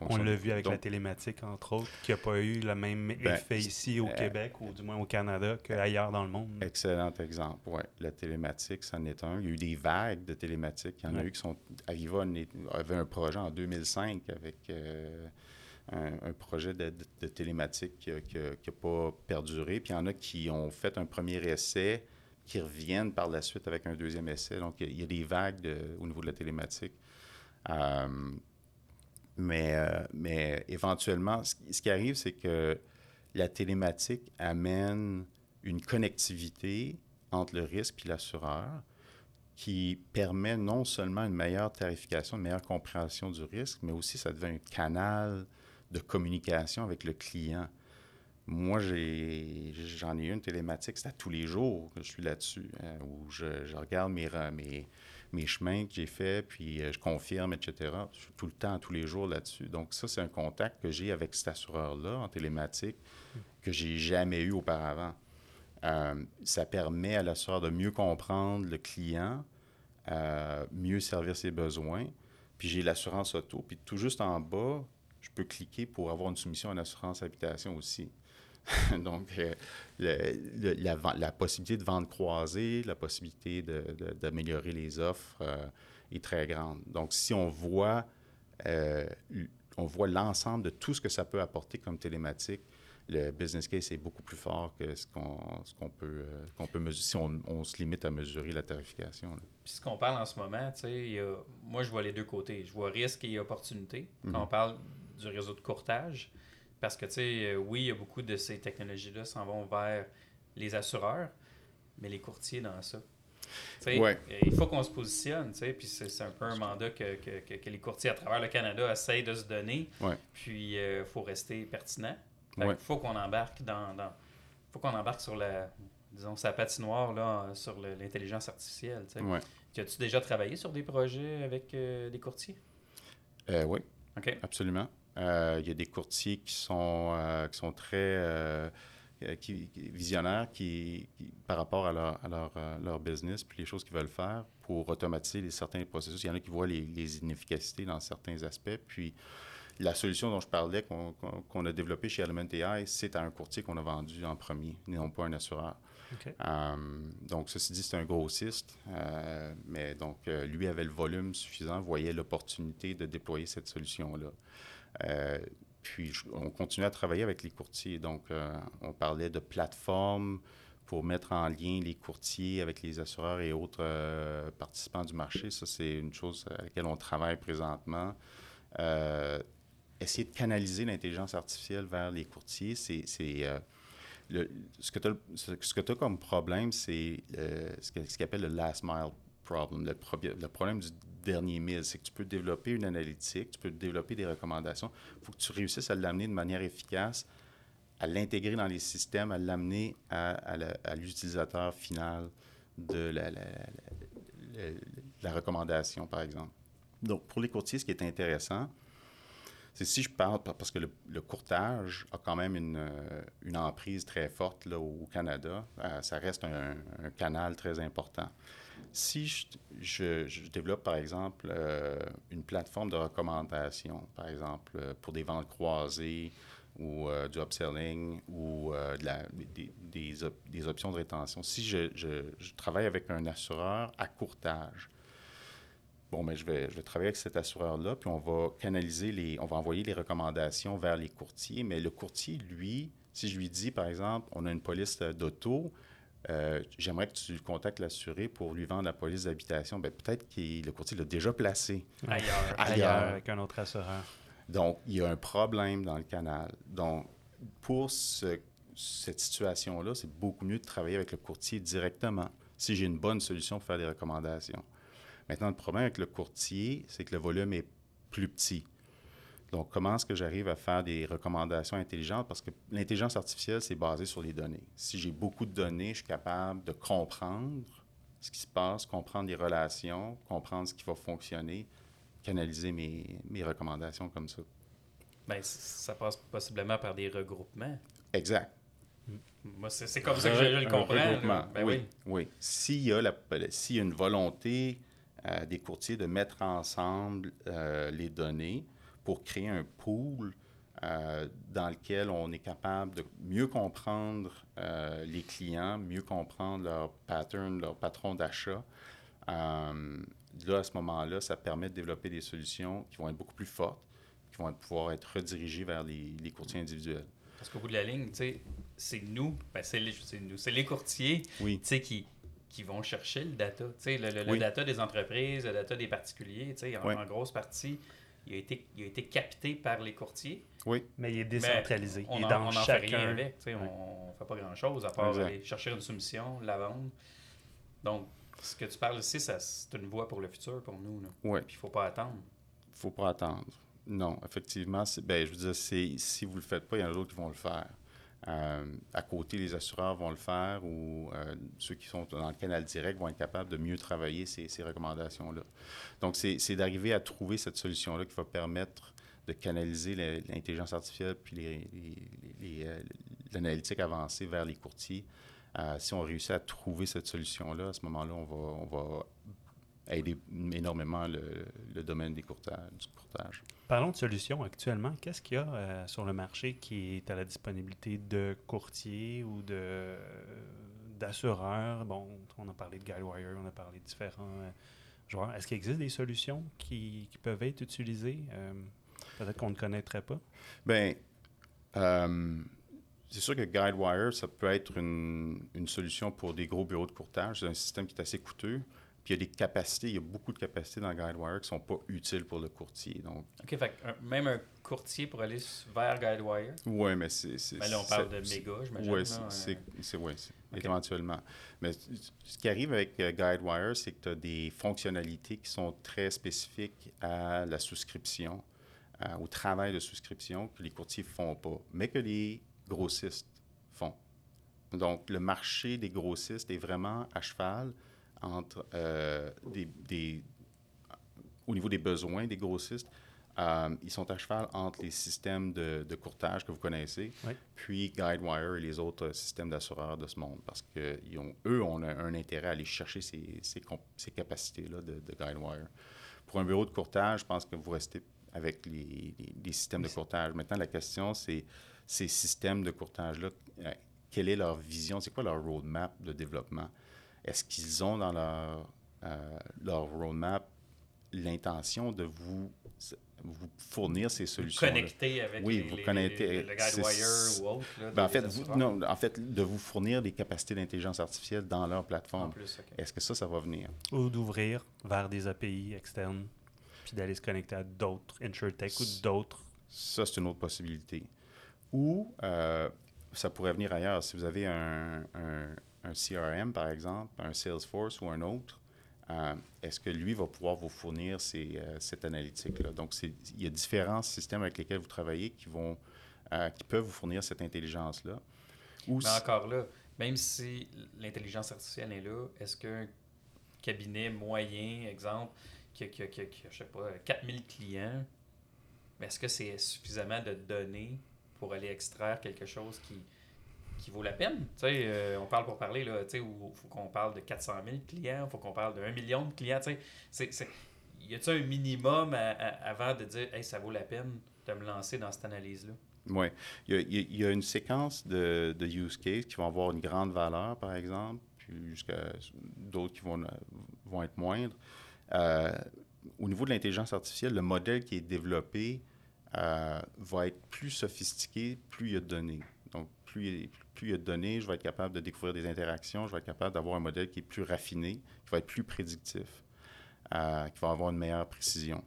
B: On l'a vu avec la télématique, entre autres, qui n'a pas eu le même ben, effet ici au euh, Québec ou du moins au Canada qu'ailleurs dans le monde.
A: Excellent exemple, oui. La télématique, c'en est un. Il y a eu des vagues de télématique. Il y en a eu qui sont... Aviva avait un projet en 2005 avec euh, un, projet de, télématique qui n'a pas perduré. Puis il y en a qui ont fait un premier essai qui reviennent par la suite avec un deuxième essai. Donc, il y a des vagues au niveau de la télématique. Euh, mais, euh, mais éventuellement, ce, qui arrive, c'est que la télématique amène une connectivité entre le risque et l'assureur qui permet non seulement une meilleure tarification, une meilleure compréhension du risque, mais aussi ça devient un canal de communication avec le client. Moi, j'en ai, une télématique, c'est à tous les jours que je suis là-dessus, hein, où je, regarde mes, chemins que j'ai faits, puis euh, je confirme, etc. Je suis tout le temps, tous les jours là-dessus. Donc, ça, c'est un contact que j'ai avec cet assureur-là en télématique que j'ai jamais eu auparavant. Euh, ça permet à l'assureur de mieux comprendre le client, euh, mieux servir ses besoins. Puis j'ai l'assurance auto. Puis tout juste en bas, peux cliquer pour avoir une soumission en assurance habitation aussi. Donc, euh, la, possibilité de vendre croisée, la possibilité d'améliorer les offres euh, est très grande. Donc, si on voit, euh, on voit l'ensemble de tout ce que ça peut apporter comme télématique, le business case est beaucoup plus fort que ce qu'on peut, qu'on peut mesurer si on, se limite à mesurer la tarification.
C: Puis ce qu'on parle en ce moment, moi je vois les deux côtés. Je vois risque et opportunité. Quand on parle du réseau de courtage, parce que, tu sais, euh, oui, il y a beaucoup de ces technologies-là s'en vont vers les assureurs, mais les courtiers dans ça. Ouais. Il faut qu'on se positionne, puis c'est un peu un mandat que, que, que, les courtiers à travers le Canada essayent de se donner. Puis il euh, faut rester pertinent. Il faut qu'on embarque dans, dans faut qu'on embarque sur la disons sa patinoire là, sur l'intelligence artificielle. Tu as-tu déjà travaillé sur des projets avec euh, des courtiers?
A: oui. Absolument. Euh, il y a des courtiers qui sont, euh, qui sont très euh, qui, visionnaires qui, par rapport à, leur, à leur, leur, business puis les choses qu'ils veulent faire pour automatiser certains processus. Il y en a qui voient les, les inefficacités dans certains aspects. Puis la solution dont je parlais, qu'on a développée chez Element AI, c'est à un courtier qu'on a vendu en premier, non pas un assureur. donc, ceci dit, c'est un grossiste, mais donc, lui avait le volume suffisant, voyait l'opportunité de déployer cette solution-là. Euh, puis, on continue à travailler avec les courtiers. Donc, euh, on parlait de plateformes pour mettre en lien les courtiers avec les assureurs et autres euh, participants du marché. Ça, c'est une chose à laquelle on travaille présentement. essayer de canaliser l'intelligence artificielle vers les courtiers, c'est... ce que tu as, comme problème, c'est ce qu'ils appelle le last mile problem, le, le problème du dernier mille. C'est que tu peux développer une analytique, tu peux développer des recommandations. Il faut que tu réussisses à l'amener de manière efficace, à l'intégrer dans les systèmes, à l'amener à, l'utilisateur final de la, recommandation, par exemple. Donc, pour les courtiers, ce qui est intéressant, c'est si je parle, parce que le, courtage a quand même une, emprise très forte au Canada, euh, ça reste un, canal très important. Si je, développe, par exemple, euh, une plateforme de recommandation, par exemple, euh, pour des ventes croisées ou euh, du upselling ou des, des op- des options de rétention, si je, travaille avec un assureur à courtage, bon, mais je vais, je vais travailler avec cet assureur-là, puis on va canaliser les, on va envoyer les recommandations vers les courtiers, mais le courtier, lui, si je lui dis, par exemple, on a une police d'auto, euh, j'aimerais que tu contactes l'assuré pour lui vendre la police d'habitation. Ben, peut-être que le courtier l'a déjà placé.
C: Ailleurs.
B: Ailleurs, avec un autre assureur.
A: Donc, il y a un problème dans le canal. Donc, pour ce- cette situation-là, c'est beaucoup mieux de travailler avec le courtier directement si j'ai une bonne solution pour faire des recommandations. Maintenant, le problème avec le courtier, c'est que le volume est plus petit. Donc, comment est-ce que j'arrive à faire des recommandations intelligentes? Parce que l'intelligence artificielle, c'est basé sur les données. Si j'ai beaucoup de données, je suis capable de comprendre ce qui se passe, comprendre les relations, comprendre ce qui va fonctionner, canaliser mes, mes recommandations comme ça.
C: Ben, c- ça passe possiblement par des regroupements.
A: Exact.
C: Moi, c'est comme ça que je, je le comprends. Ben
A: oui,
C: oui.
A: oui. S'il y, a la- s'il y a une volonté euh, des courtiers de mettre ensemble euh, les données pour créer un pool euh, dans lequel on est capable de mieux comprendre euh, les clients, mieux comprendre leur pattern, leur patron d'achat, euh, là, à ce moment-là, ça permet de développer des solutions qui vont être beaucoup plus fortes, qui vont pouvoir être redirigées vers les, les courtiers individuels.
C: Parce qu'au bout de la ligne, tu sais, c'est nous, ben c'est les, c'est nous, c'est les courtiers,
A: Oui.
C: qui, qui vont chercher le data. Le, le- le data des entreprises, le data des particuliers, en,
A: Oui.
C: en grosse partie, il a, été, il a été capté par les courtiers.
A: Oui,
B: Mais il est décentralisé.
C: On
B: il est
C: en,
B: dans
C: on en fait rien avec. tu sais, On ne fait pas grand-chose à part
A: Exact.
C: aller chercher une soumission, la vendre. Donc, ce que tu parles ici, c'est une voie pour le futur pour nous. là.
A: oui.
C: Puis il ne faut pas attendre.
A: faut pas attendre. Non, effectivement, ben, je veux dire, c'est, si vous ne le faites pas, il y en a d'autres qui vont le faire. Euh, à côté, les assureurs vont le faire ou euh, ceux qui sont dans le canal direct vont être capables de mieux travailler ces, recommandations-là. Donc, c'est, d'arriver à trouver cette solution-là qui va permettre de canaliser l'intelligence artificielle puis euh, l'analytique avancée vers les courtiers. Si on réussit à trouver cette solution-là, à ce moment-là, on va aider énormément le, le domaine des courtages, du courtage.
B: Parlons de solutions actuellement. Qu'est-ce qu'il y a euh, sur le marché qui est à la disponibilité de courtiers ou de euh, d'assureurs? Bon, on a parlé de Guidewire, on a parlé de différents euh, joueurs. Est-ce qu'il existe des solutions qui, qui peuvent être utilisées? Euh, Peut-être qu'on ne connaîtrait pas.
A: Bien, c'est sûr que Guidewire, ça peut être une, une solution pour des gros bureaux de courtage. C'est un système qui est assez coûteux. Puis il y a des capacités, il y a beaucoup de capacités dans Guidewire qui ne sont pas utiles pour le courtier. Donc,
C: OK, fait un- même un courtier pour aller vers Guidewire?
A: oui, mais c'est. c'est-
C: Ben là, on parle de méga, j'imagine.
A: Oui, c'est,
C: Ok.
A: éventuellement. Mais ce qui arrive avec euh, Guidewire, c'est que tu as des fonctionnalités qui sont très spécifiques à la souscription, à- au travail de souscription que les courtiers ne font pas, mais que les grossistes font. Donc, le marché des grossistes est vraiment à cheval entre euh, des, des- au niveau des besoins des grossistes. euh, ils sont à cheval entre les systèmes de, de courtage que vous connaissez,
B: Oui.
A: puis Guidewire et les autres systèmes d'assureurs de ce monde, parce que ils ont, eux ont un, un intérêt à aller chercher ces, ces, ces capacités-là de, de Guidewire. Pour un bureau de courtage, je pense que vous restez avec les, les- les systèmes de courtage. Maintenant, la question, c'est ces systèmes de courtage-là, euh, quelle est leur vision, c'est quoi leur roadmap de développement? Est-ce qu'ils ont dans leur, euh, leur roadmap l'intention de vous, vous fournir ces solutions
C: Connecter avec
A: Oui,
C: les,
A: vous
C: les-
A: connectez-
C: les- le Guidewire ou autre. Là,
A: Ben, en, fait, vous, non, en fait, de vous fournir des capacités d'intelligence artificielle dans leur plateforme. Est-ce que ça, ça va venir?
B: Ou d'ouvrir vers des API externes, puis d'aller se connecter à d'autres InsurTech ou d'autres.
A: Ça, c'est une autre possibilité. Ou euh, ça pourrait venir ailleurs. Si vous avez un, un- un CRM, par exemple, un Salesforce ou un autre, euh, est-ce que lui va pouvoir vous fournir ces, euh, cette analytique-là? Donc, il y a différents systèmes avec lesquels vous travaillez qui, vont, euh, qui peuvent vous fournir cette intelligence-là.
C: Mais
A: si-
C: encore là, même si l'intelligence artificielle est là, est-ce qu'un cabinet moyen, exemple, qui a, qui a- qui a- qui a, je sais pas, 4000 clients, est-ce que c'est suffisamment de données pour aller extraire quelque chose qui, qui vaut la peine. Euh, on parle pour parler, là, il faut qu'on parle de 400 000 clients, il faut qu'on parle de 1 million de clients. C'est, c'est, y a-t-il un minimum avant de dire hey, ça vaut la peine de me lancer dans cette analyse-là?
A: Oui. Il y, a, une séquence de, use cases qui vont avoir une grande valeur, par exemple, puis jusqu'à d'autres qui vont, vont être moindres. Euh, au niveau de l'intelligence artificielle, le modèle qui est développé euh, va être plus sophistiqué, plus il y a de données. Plus, il y a de données, je vais être capable de découvrir des interactions, je vais être capable d'avoir un modèle qui est plus raffiné, qui va être plus prédictif, euh, qui va avoir une meilleure précision.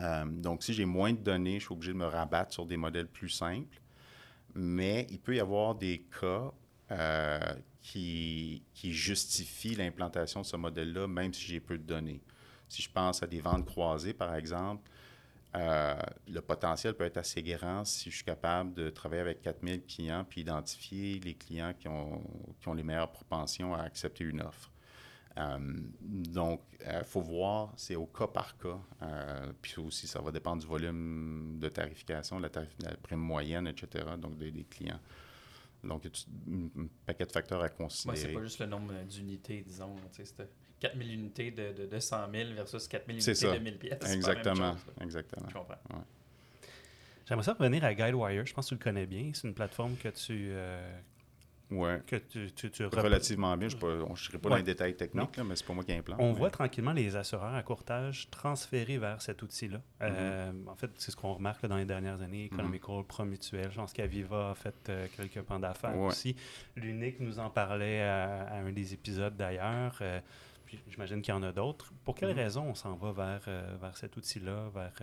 A: Euh, donc, si j'ai moins de données, je suis obligé de me rabattre sur des modèles plus simples. Mais il peut y avoir des cas qui, qui justifient l'implantation de ce modèle-là, même si j'ai peu de données. Si je pense à des ventes croisées, par exemple, euh, le potentiel peut être assez grand si je suis capable de travailler avec 4000 clients puis identifier les clients qui ont, qui ont les meilleures propensions à accepter une offre. Euh, donc, il euh, faut voir, c'est au cas par cas. puis aussi, ça va dépendre du volume de tarification, la, tarif, la prime moyenne, etc., donc des, clients. Donc, il y a un paquet de facteurs à considérer?
C: c'est pas juste le nombre d'unités, disons. 4000 unités de, de, de 100 000 versus 4000 unités de 1000 pièces.
A: Exactement. Exactement.
C: Je comprends.
B: J'aimerais ça revenir à Guidewire. Je pense que tu le connais bien. C'est une plateforme que tu. Euh,
A: ouais.
B: Que tu, tu,
A: Relativement bien. Je ne serai pas dans les détails techniques, là, mais c'est pas moi qui implante.
B: On voit tranquillement les assureurs à courtage transférer vers cet outil-là. Euh, mm-hmm. en fait, c'est ce qu'on remarque dans les dernières années. Economical, mm -hmm. Promutuel. Je pense qu'Aviva a fait euh, quelques pans d'affaires aussi. L'Unique nous en parlait à, un des épisodes d'ailleurs j'imagine qu'il y en a d'autres. Pour quelles mhm. raisons on s'en va vers, euh, vers cet outil-là, vers...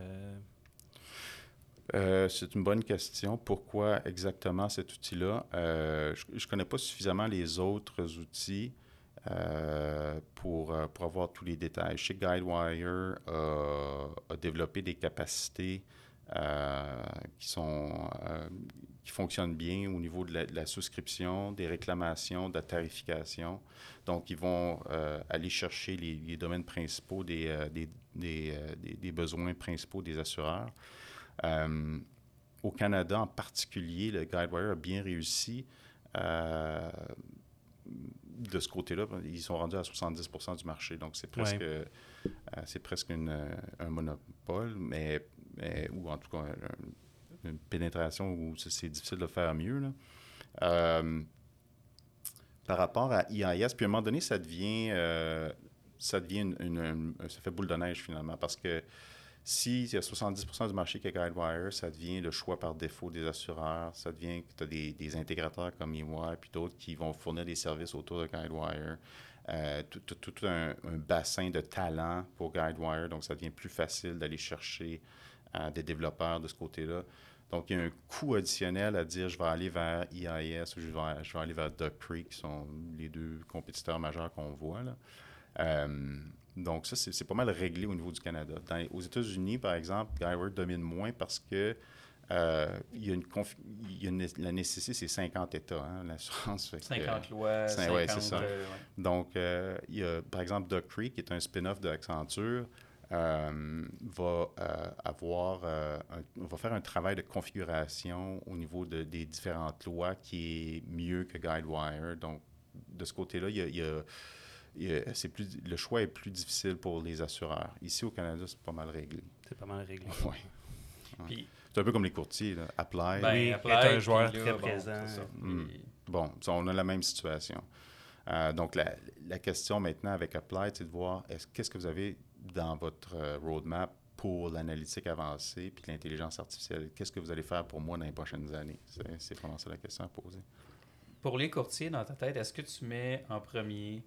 B: Euh,
A: euh, c'est une bonne question. Pourquoi exactement cet outil-là? je ne connais pas suffisamment les autres outils pour, pour avoir tous les détails. Chez Guidewire a, développé des capacités qui fonctionnent bien au niveau de la, souscription, des réclamations, de la tarification. Donc, ils vont euh, aller chercher les, domaines principaux euh, euh, des, besoins principaux des assureurs. Au Canada, en particulier, le Guidewire a bien réussi de ce côté-là. Ils sont rendus à 70 du marché. Donc, c'est presque, c'est presque un monopole, mais, mais, ou en tout cas une pénétration où c'est difficile de faire mieux. Euh, par rapport à IIS, puis à un moment donné, ça devient, euh, ça devient une, ça fait boule de neige finalement, parce que si il y a 70% du marché qui est Guidewire, ça devient le choix par défaut des assureurs, ça devient que tu as des, intégrateurs comme EY puis d'autres qui vont fournir des services autour de Guidewire. Euh, tout, un, bassin de talent pour Guidewire, donc ça devient plus facile d'aller chercher des développeurs de ce côté-là. Donc, il y a un coût additionnel à dire je vais aller vers EIS ou je vais, je vais aller vers Duck Creek, qui sont les deux compétiteurs majeurs qu'on voit. Là. Euh, donc, ça, c'est pas mal réglé au niveau du Canada. aux États-Unis, par exemple, Guyward domine moins parce que euh, il y a une, il y a la nécessité, c'est 50 États, hein, l'assurance.
C: 50 lois, 50...
A: Ouais, ça. Euh, Donc, il y a, par exemple, Duck Creek, qui est un spin-off de Accenture, euh, va euh, avoir, euh, va faire un travail de configuration au niveau de, des différentes lois qui est mieux que Guidewire. Donc, de ce côté-là, il c'est plus, le choix est plus difficile pour les assureurs. Ici, au Canada, c'est pas mal réglé.
B: C'est pas mal réglé.
A: oui. C'est un peu comme les courtiers. Là. Apply,
B: ben, oui, est un joueur très présent.
A: Hmm. Bon, on a la même situation. donc, la, la, question maintenant avec Apply, c'est de voir qu'est-ce que vous avez dans votre euh, roadmap pour l'analytique avancée puis l'intelligence artificielle? Qu'est-ce que vous allez faire pour moi dans les prochaines années? C'est vraiment ça la question à poser.
C: Pour les courtiers, dans ta tête, est-ce que tu mets en premier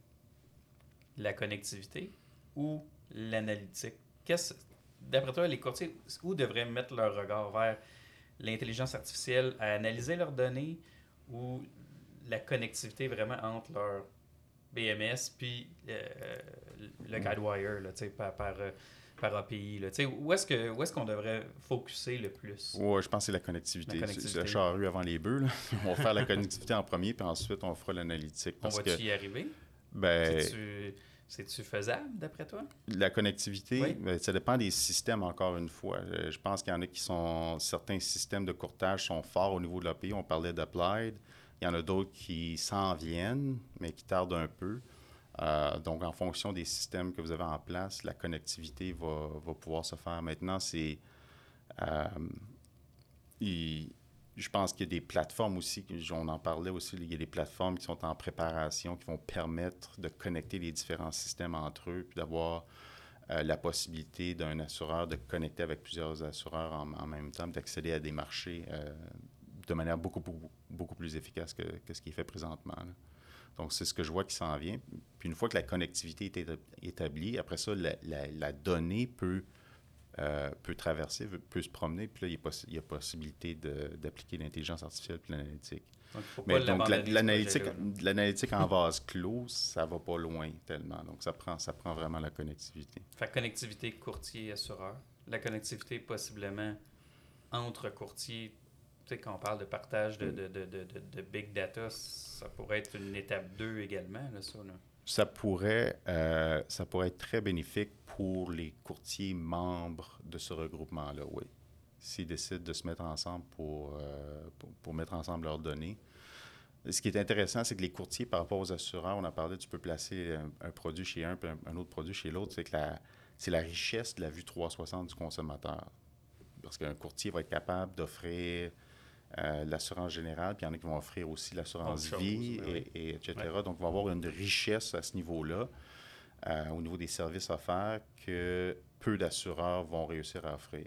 C: la connectivité ou l'analytique? D'après toi, les courtiers, où devraient mettre leur regard? Vers l'intelligence artificielle à analyser leurs données ou la connectivité vraiment entre leurs BMS puis euh, le mm. Guidewire là, par, par, euh, par API. Là, où est-ce que où est-ce qu'on devrait focuser le plus?
A: Oui, je pense que c'est la connectivité. C'est la charrue avant les bœufs. on va faire la connectivité en premier, puis ensuite on fera l'analytique.
C: On va-tu y arriver?
A: Ben...
C: C'est-tu faisable, d'après toi?
A: La connectivité, ben, ça dépend des systèmes, encore une fois. Euh, je pense qu'il y en a qui sont... Certains systèmes de courtage sont forts au niveau de l'API. On parlait d'Applied. Il y en a d'autres qui s'en viennent, mais qui tardent un peu. Euh, donc, en fonction des systèmes que vous avez en place, la connectivité va, va pouvoir se faire. Maintenant, c'est. Euh, je pense qu'il y a des plateformes aussi, on en parlait aussi, il y a des plateformes qui sont en préparation, qui vont permettre de connecter les différents systèmes entre eux, puis d'avoir euh, la possibilité d'un assureur de connecter avec plusieurs assureurs en, même temps, d'accéder à des marchés de manière beaucoup, beaucoup, plus efficace que, que, ce qui est fait présentement. Donc, c'est ce que je vois qui s'en vient. Puis une fois que la connectivité est établie, après ça, la, donnée peut, euh, peut traverser, peut se promener, puis là, il y a, possibilité d'appliquer l'intelligence artificielle puis l'analytique. Mais donc, l'analytique, en vase clos, ça va pas loin tellement. Donc, ça prend, ça prend vraiment la connectivité.
C: Fait connectivité courtier-assureur. La connectivité, possiblement, entre courtiers quand on parle de partage de, de, de, de, big data, ça pourrait être une étape 2 également, là, ça. Là.
A: Ça pourrait, euh, ça pourrait être très bénéfique pour les courtiers membres de ce regroupement-là, oui. S'ils décident de se mettre ensemble pour, euh, pour, mettre ensemble leurs données. Ce qui est intéressant, c'est que les courtiers, par rapport aux assureurs, on a parlé, tu peux placer un, produit chez un puis un, autre produit chez l'autre, c'est que la, c'est la richesse de la vue 360 du consommateur. Parce qu'un courtier va être capable d'offrir euh, l'assurance générale, puis il y en a qui vont offrir aussi l'assurance vie, et, etc. Donc, on va avoir une richesse à ce niveau-là, euh, au niveau des services offerts, que peu d'assureurs vont réussir à offrir.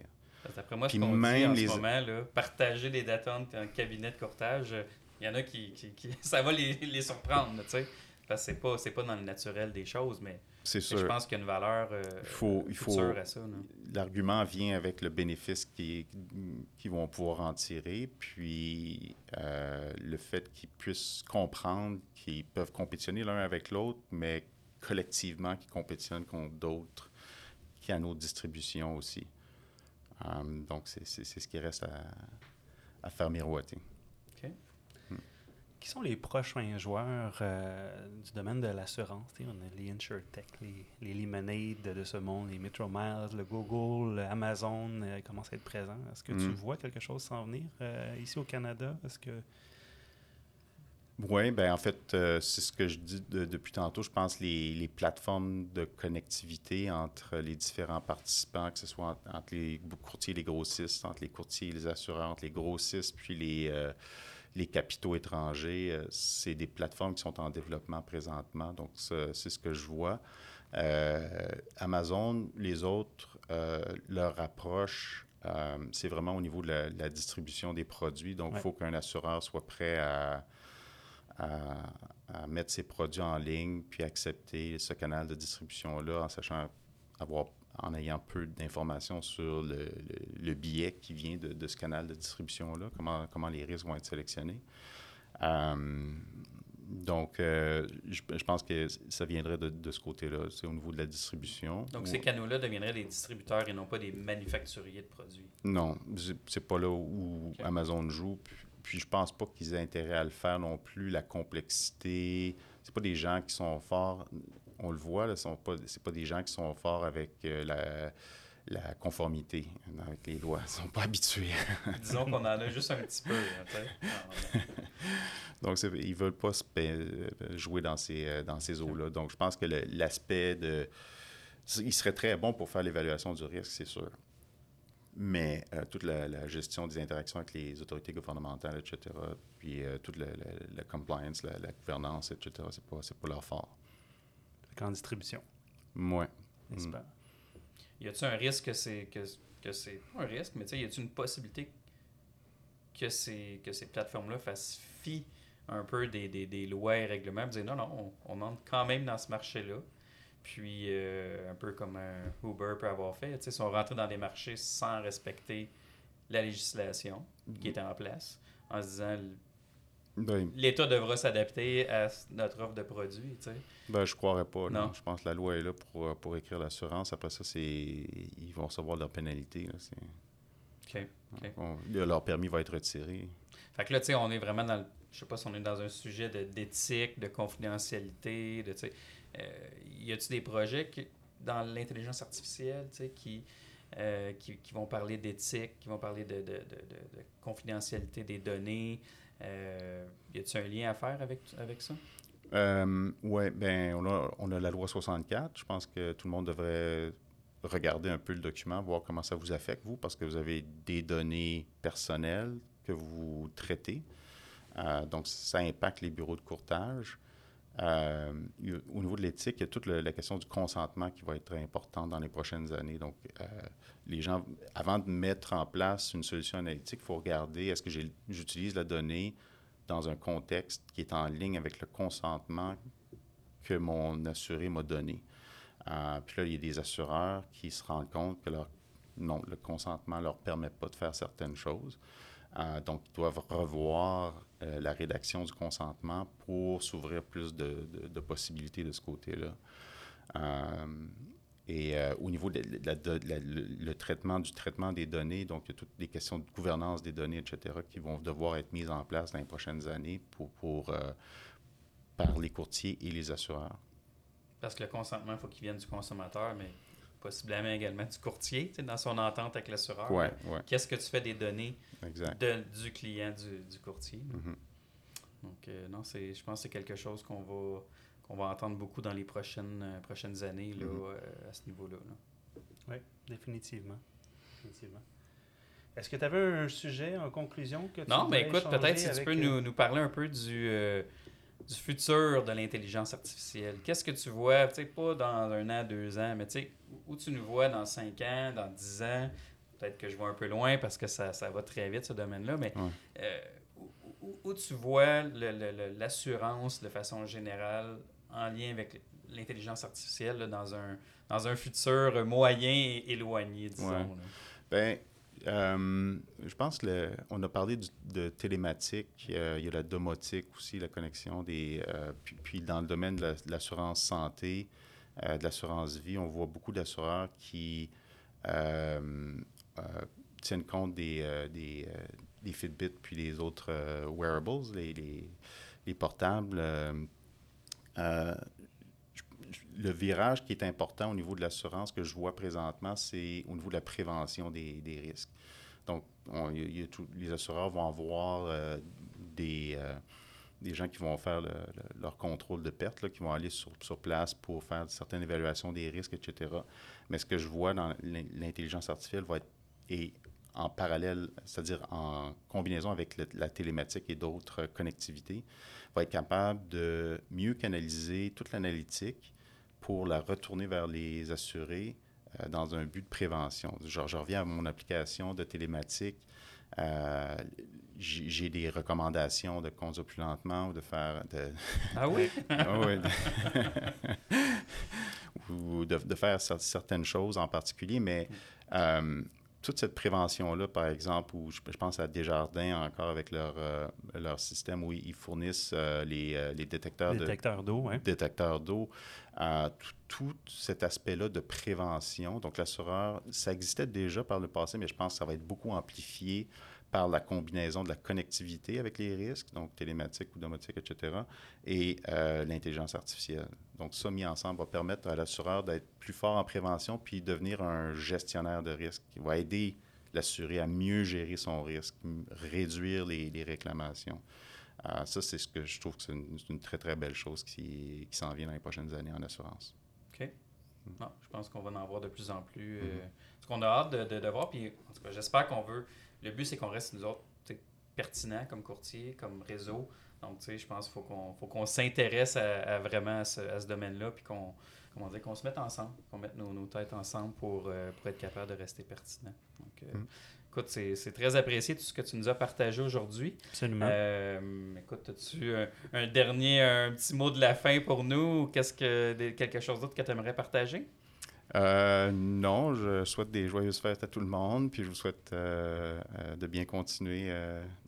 C: D'après moi, ce qu'on dit en ce moment, là, partager des d'attente en cabinet de courtage, il y en a qui, qui, ça va les, les surprendre, tu sais. Parce que c'est pas, pas dans le naturel des choses, mais
A: c'est sûr.
C: Je pense qu'il y a une valeur euh, il faut, il faut, à ça.
A: L'argument vient avec le bénéfice qu'ils qui vont pouvoir en tirer, puis euh, le fait qu'ils puissent comprendre qu'ils peuvent compétitionner l'un avec l'autre, mais collectivement qu'ils compétitionnent contre d'autres qui a nos distributions aussi. Um, donc, c'est ce qui reste à, à faire miroiter.
B: Qui sont les prochains joueurs euh, du domaine de l'assurance? On a les InsurTech, les, les Lemonade de ce monde, les Metro Miles, le Google, Amazon euh, commencent à être présents. Est-ce que tu mm. vois quelque chose s'en venir euh, ici au Canada? Est-ce que...
A: Oui, ben en fait, euh, c'est ce que je dis depuis tantôt. Je pense les, les plateformes de connectivité entre les différents participants, que ce soit entre, les courtiers et les grossistes, entre les courtiers et les assureurs, entre les grossistes, puis les les capitaux étrangers, euh, c'est des plateformes qui sont en développement présentement. Donc, c'est ce que je vois. Euh, Amazon, les autres, euh, leur approche, c'est vraiment au niveau de la, distribution des produits. Donc, il faut qu'un assureur soit prêt à, à, mettre ses produits en ligne, puis accepter ce canal de distribution-là en sachant avoir en ayant peu d'informations sur le, le, billet qui vient de, de ce canal de distribution-là, comment, comment les risques vont être sélectionnés. Euh, donc, euh, je, pense que ça viendrait de, de ce côté-là, c'est au niveau de la distribution.
C: Donc, ces canaux-là deviendraient des distributeurs et non pas des manufacturiers de produits?
A: Non, c'est pas là où Amazon joue. Puis, puis, je pense pas qu'ils aient intérêt à le faire non plus. La complexité, c'est pas des gens qui sont forts on le voit, ce n'est pas, pas des gens qui sont forts avec euh, la, conformité avec les lois. Ils ne sont pas habitués.
C: Disons qu'on en a juste un petit peu. Hein,
A: Donc, ils ne veulent pas euh, jouer dans ces, euh, dans ces eaux-là. Donc, je pense que l'aspect de... Il serait très bon pour faire l'évaluation du risque, c'est sûr. Mais toute la, gestion des interactions avec les autorités gouvernementales, etc., puis toute la, compliance, la, gouvernance, etc., c'est pas, pas leur fort
B: en distribution.
A: Oui.
B: Mm.
C: Y a-t-il un risque que c'est. Que, que c'est pas un risque, mais y a-t-il une possibilité que ces, que ces plateformes-là fassent fi un peu des, des, des lois et règlements, dire non, non, on, entre quand même dans ce marché-là. Puis, euh, un peu comme un Uber peut avoir fait, ils sont rentrés dans des marchés sans respecter la législation qui mm. était en place, en se disant ben, L'État devra s'adapter à notre offre de produits, tu sais.
A: Ben, je croirais pas. Non. Je pense que la loi est là pour, pour écrire l'assurance. Après ça, c'est ils vont recevoir leur pénalité.
C: OK.
A: leur permis va être retiré.
C: Fait que là, tu sais, on est vraiment dans le... Je sais pas si on est dans un sujet d'éthique, de, confidentialité, de, tu sais... Euh, y a-t-il des projets dans l'intelligence artificielle, tu sais, qui... Euh, qui, qui, vont parler d'éthique, qui vont parler de, de, de, confidentialité des données, Euh, y a-t-il un lien à faire avec, avec ça?
A: Euh, oui, ben on a, on a la loi 64. Je pense que tout le monde devrait regarder un peu le document, voir comment ça vous affecte, vous, parce que vous avez des données personnelles que vous traitez. Euh, donc, ça impacte les bureaux de courtage. Euh, au niveau de l'éthique, il y a toute la question du consentement qui va être importante dans les prochaines années. Donc, euh, les gens, avant de mettre en place une solution analytique, il faut regarder est-ce que j'utilise la donnée dans un contexte qui est en ligne avec le consentement que mon assuré m'a donné? Euh, puis là, il y a des assureurs qui se rendent compte que leur, non, le consentement ne leur permet pas de faire certaines choses. Euh, donc, ils doivent revoir euh, la rédaction du consentement pour s'ouvrir plus de, possibilités de ce côté-là. et au niveau le, traitement du traitement des données, donc il y a toutes les questions de gouvernance des données, etc., qui vont devoir être mises en place dans les prochaines années pour par les courtiers et les assureurs.
C: Parce que le consentement, il faut qu'il vienne du consommateur, mais possiblement également du courtier, dans son entente avec l'assureur.
A: Ouais, ouais.
C: Qu'est-ce que tu fais des données de, du client, du, du courtier? Mm-hmm. Donc, euh, non, c'est, je pense que c'est quelque chose qu'on va, qu'on va entendre beaucoup dans les prochaines, euh, prochaines années là, mm-hmm. euh, à ce niveau-là.
B: Oui, définitivement. définitivement. Est-ce que tu avais un sujet en conclusion que tu
C: Non, mais écoute, peut-être si tu peux nous, nous, parler un peu du du futur de l'intelligence artificielle? Qu'est-ce que tu vois, tu sais, pas dans un an, deux ans, mais tu sais, où tu nous vois dans cinq ans, dans dix ans, peut-être que je vois un peu loin parce que ça, ça va très vite, ce domaine-là, mais euh, où, tu vois l'assurance de façon générale en lien avec l'intelligence artificielle dans, un, dans un futur moyen et éloigné, disons.
A: Ben, euh, je pense qu'on a parlé de télématique, euh, il y a la domotique aussi, la connexion. Euh, puis, dans le domaine de l'assurance santé, de l'assurance vie, on voit beaucoup d'assureurs qui tiennent compte des, des, des, Fitbit puis les autres wearables, les, les, les portables le virage qui est important au niveau de l'assurance que je vois présentement, c'est au niveau de la prévention des, risques. Donc, les assureurs vont avoir euh, des, euh, des gens qui vont faire leur contrôle de perte, qui vont aller sur, place pour faire certaines évaluations des risques, etc. Mais ce que je vois dans l'intelligence artificielle va être et en parallèle, c'est-à-dire en combinaison avec la télématique et d'autres connectivités, va être capable de mieux canaliser toute l'analytique pour la retourner vers les assurés euh, dans un but de prévention. Genre, je reviens à mon application de télématique. Euh, j'ai des recommandations de conduire plus lentement ou de faire. De,
C: ah oui? ah oui.
A: ou de, de, faire certaines choses en particulier, mais euh, toute cette prévention-là, par exemple, où je, pense à Desjardins encore avec leur, euh, leur système où ils fournissent euh, les, euh, les, détecteurs
B: d'eau.
A: Détecteurs d'eau. Tout, cet aspect-là de prévention. Donc, l'assureur, ça existait déjà par le passé, mais je pense que ça va être beaucoup amplifié par la combinaison de la connectivité avec les risques, donc télématique ou domotique, etc., et euh, l'intelligence artificielle. Donc, ça mis ensemble va permettre à l'assureur d'être plus fort en prévention puis devenir un gestionnaire de risque qui va aider l'assuré à mieux gérer son risque, réduire les, réclamations. Euh, ça, c'est ce que je trouve que c'est une, très, très belle chose qui, qui s'en vient dans les prochaines années en assurance.
C: OK. Non, je pense qu'on va en voir de plus en plus. Euh, mm-hmm. ce qu'on a hâte de, de, voir, puis en tout cas, j'espère qu'on veut le but, c'est qu'on reste, nous autres, pertinents comme courtier, comme réseau. Donc, tu sais, je pense qu'il faut qu'on faut qu'on s'intéresse à, vraiment à ce, domaine-là, puis qu'on qu'on se mette ensemble, qu'on mette nos, nos, têtes ensemble pour, euh, pour être capable de rester pertinent. Donc, euh, mm. écoute, c'est très apprécié tout ce que tu nous as partagé aujourd'hui.
B: Absolument.
C: Euh, écoute, as-tu un, dernier, un petit mot de la fin pour nous, ou qu'est-ce que quelque chose d'autre que tu aimerais partager?
A: Euh, non, je souhaite des joyeuses fêtes à tout le monde, puis je vous souhaite euh, euh, de bien continuer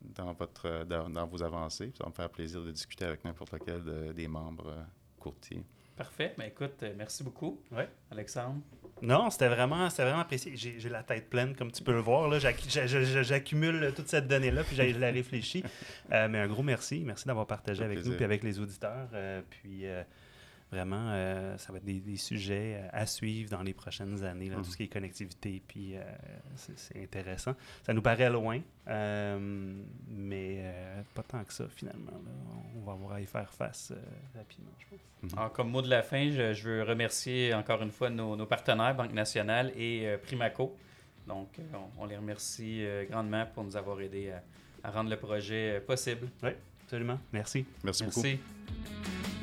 A: dans, votre, dans, vos avancées. Ça va me faire plaisir de discuter avec n'importe lequel des membres courtiers.
C: Parfait. Ben, écoute, merci beaucoup,
B: ouais.
C: Alexandre?
B: Non, c'était vraiment, vraiment apprécié. J'ai la tête pleine, comme tu peux le voir. J'accumule toute cette donnée-là, puis je la réfléchis. mais un gros merci. Merci d'avoir partagé avec nous, puis avec les auditeurs. puis vraiment, euh, ça va être des, sujets à suivre dans les prochaines années, là, tout ce qui est connectivité, puis c'est intéressant. Ça nous paraît loin, mais pas tant que ça, finalement. On va avoir à y faire face rapidement, je pense.
C: Mhm. comme mot de la fin, je, veux remercier encore une fois nos, nos partenaires, Banque nationale et Primaco. Donc, on, les remercie grandement pour nous avoir aidés à à rendre le projet euh, possible.
B: Oui, absolument. Merci.
A: Merci, Merci. beaucoup.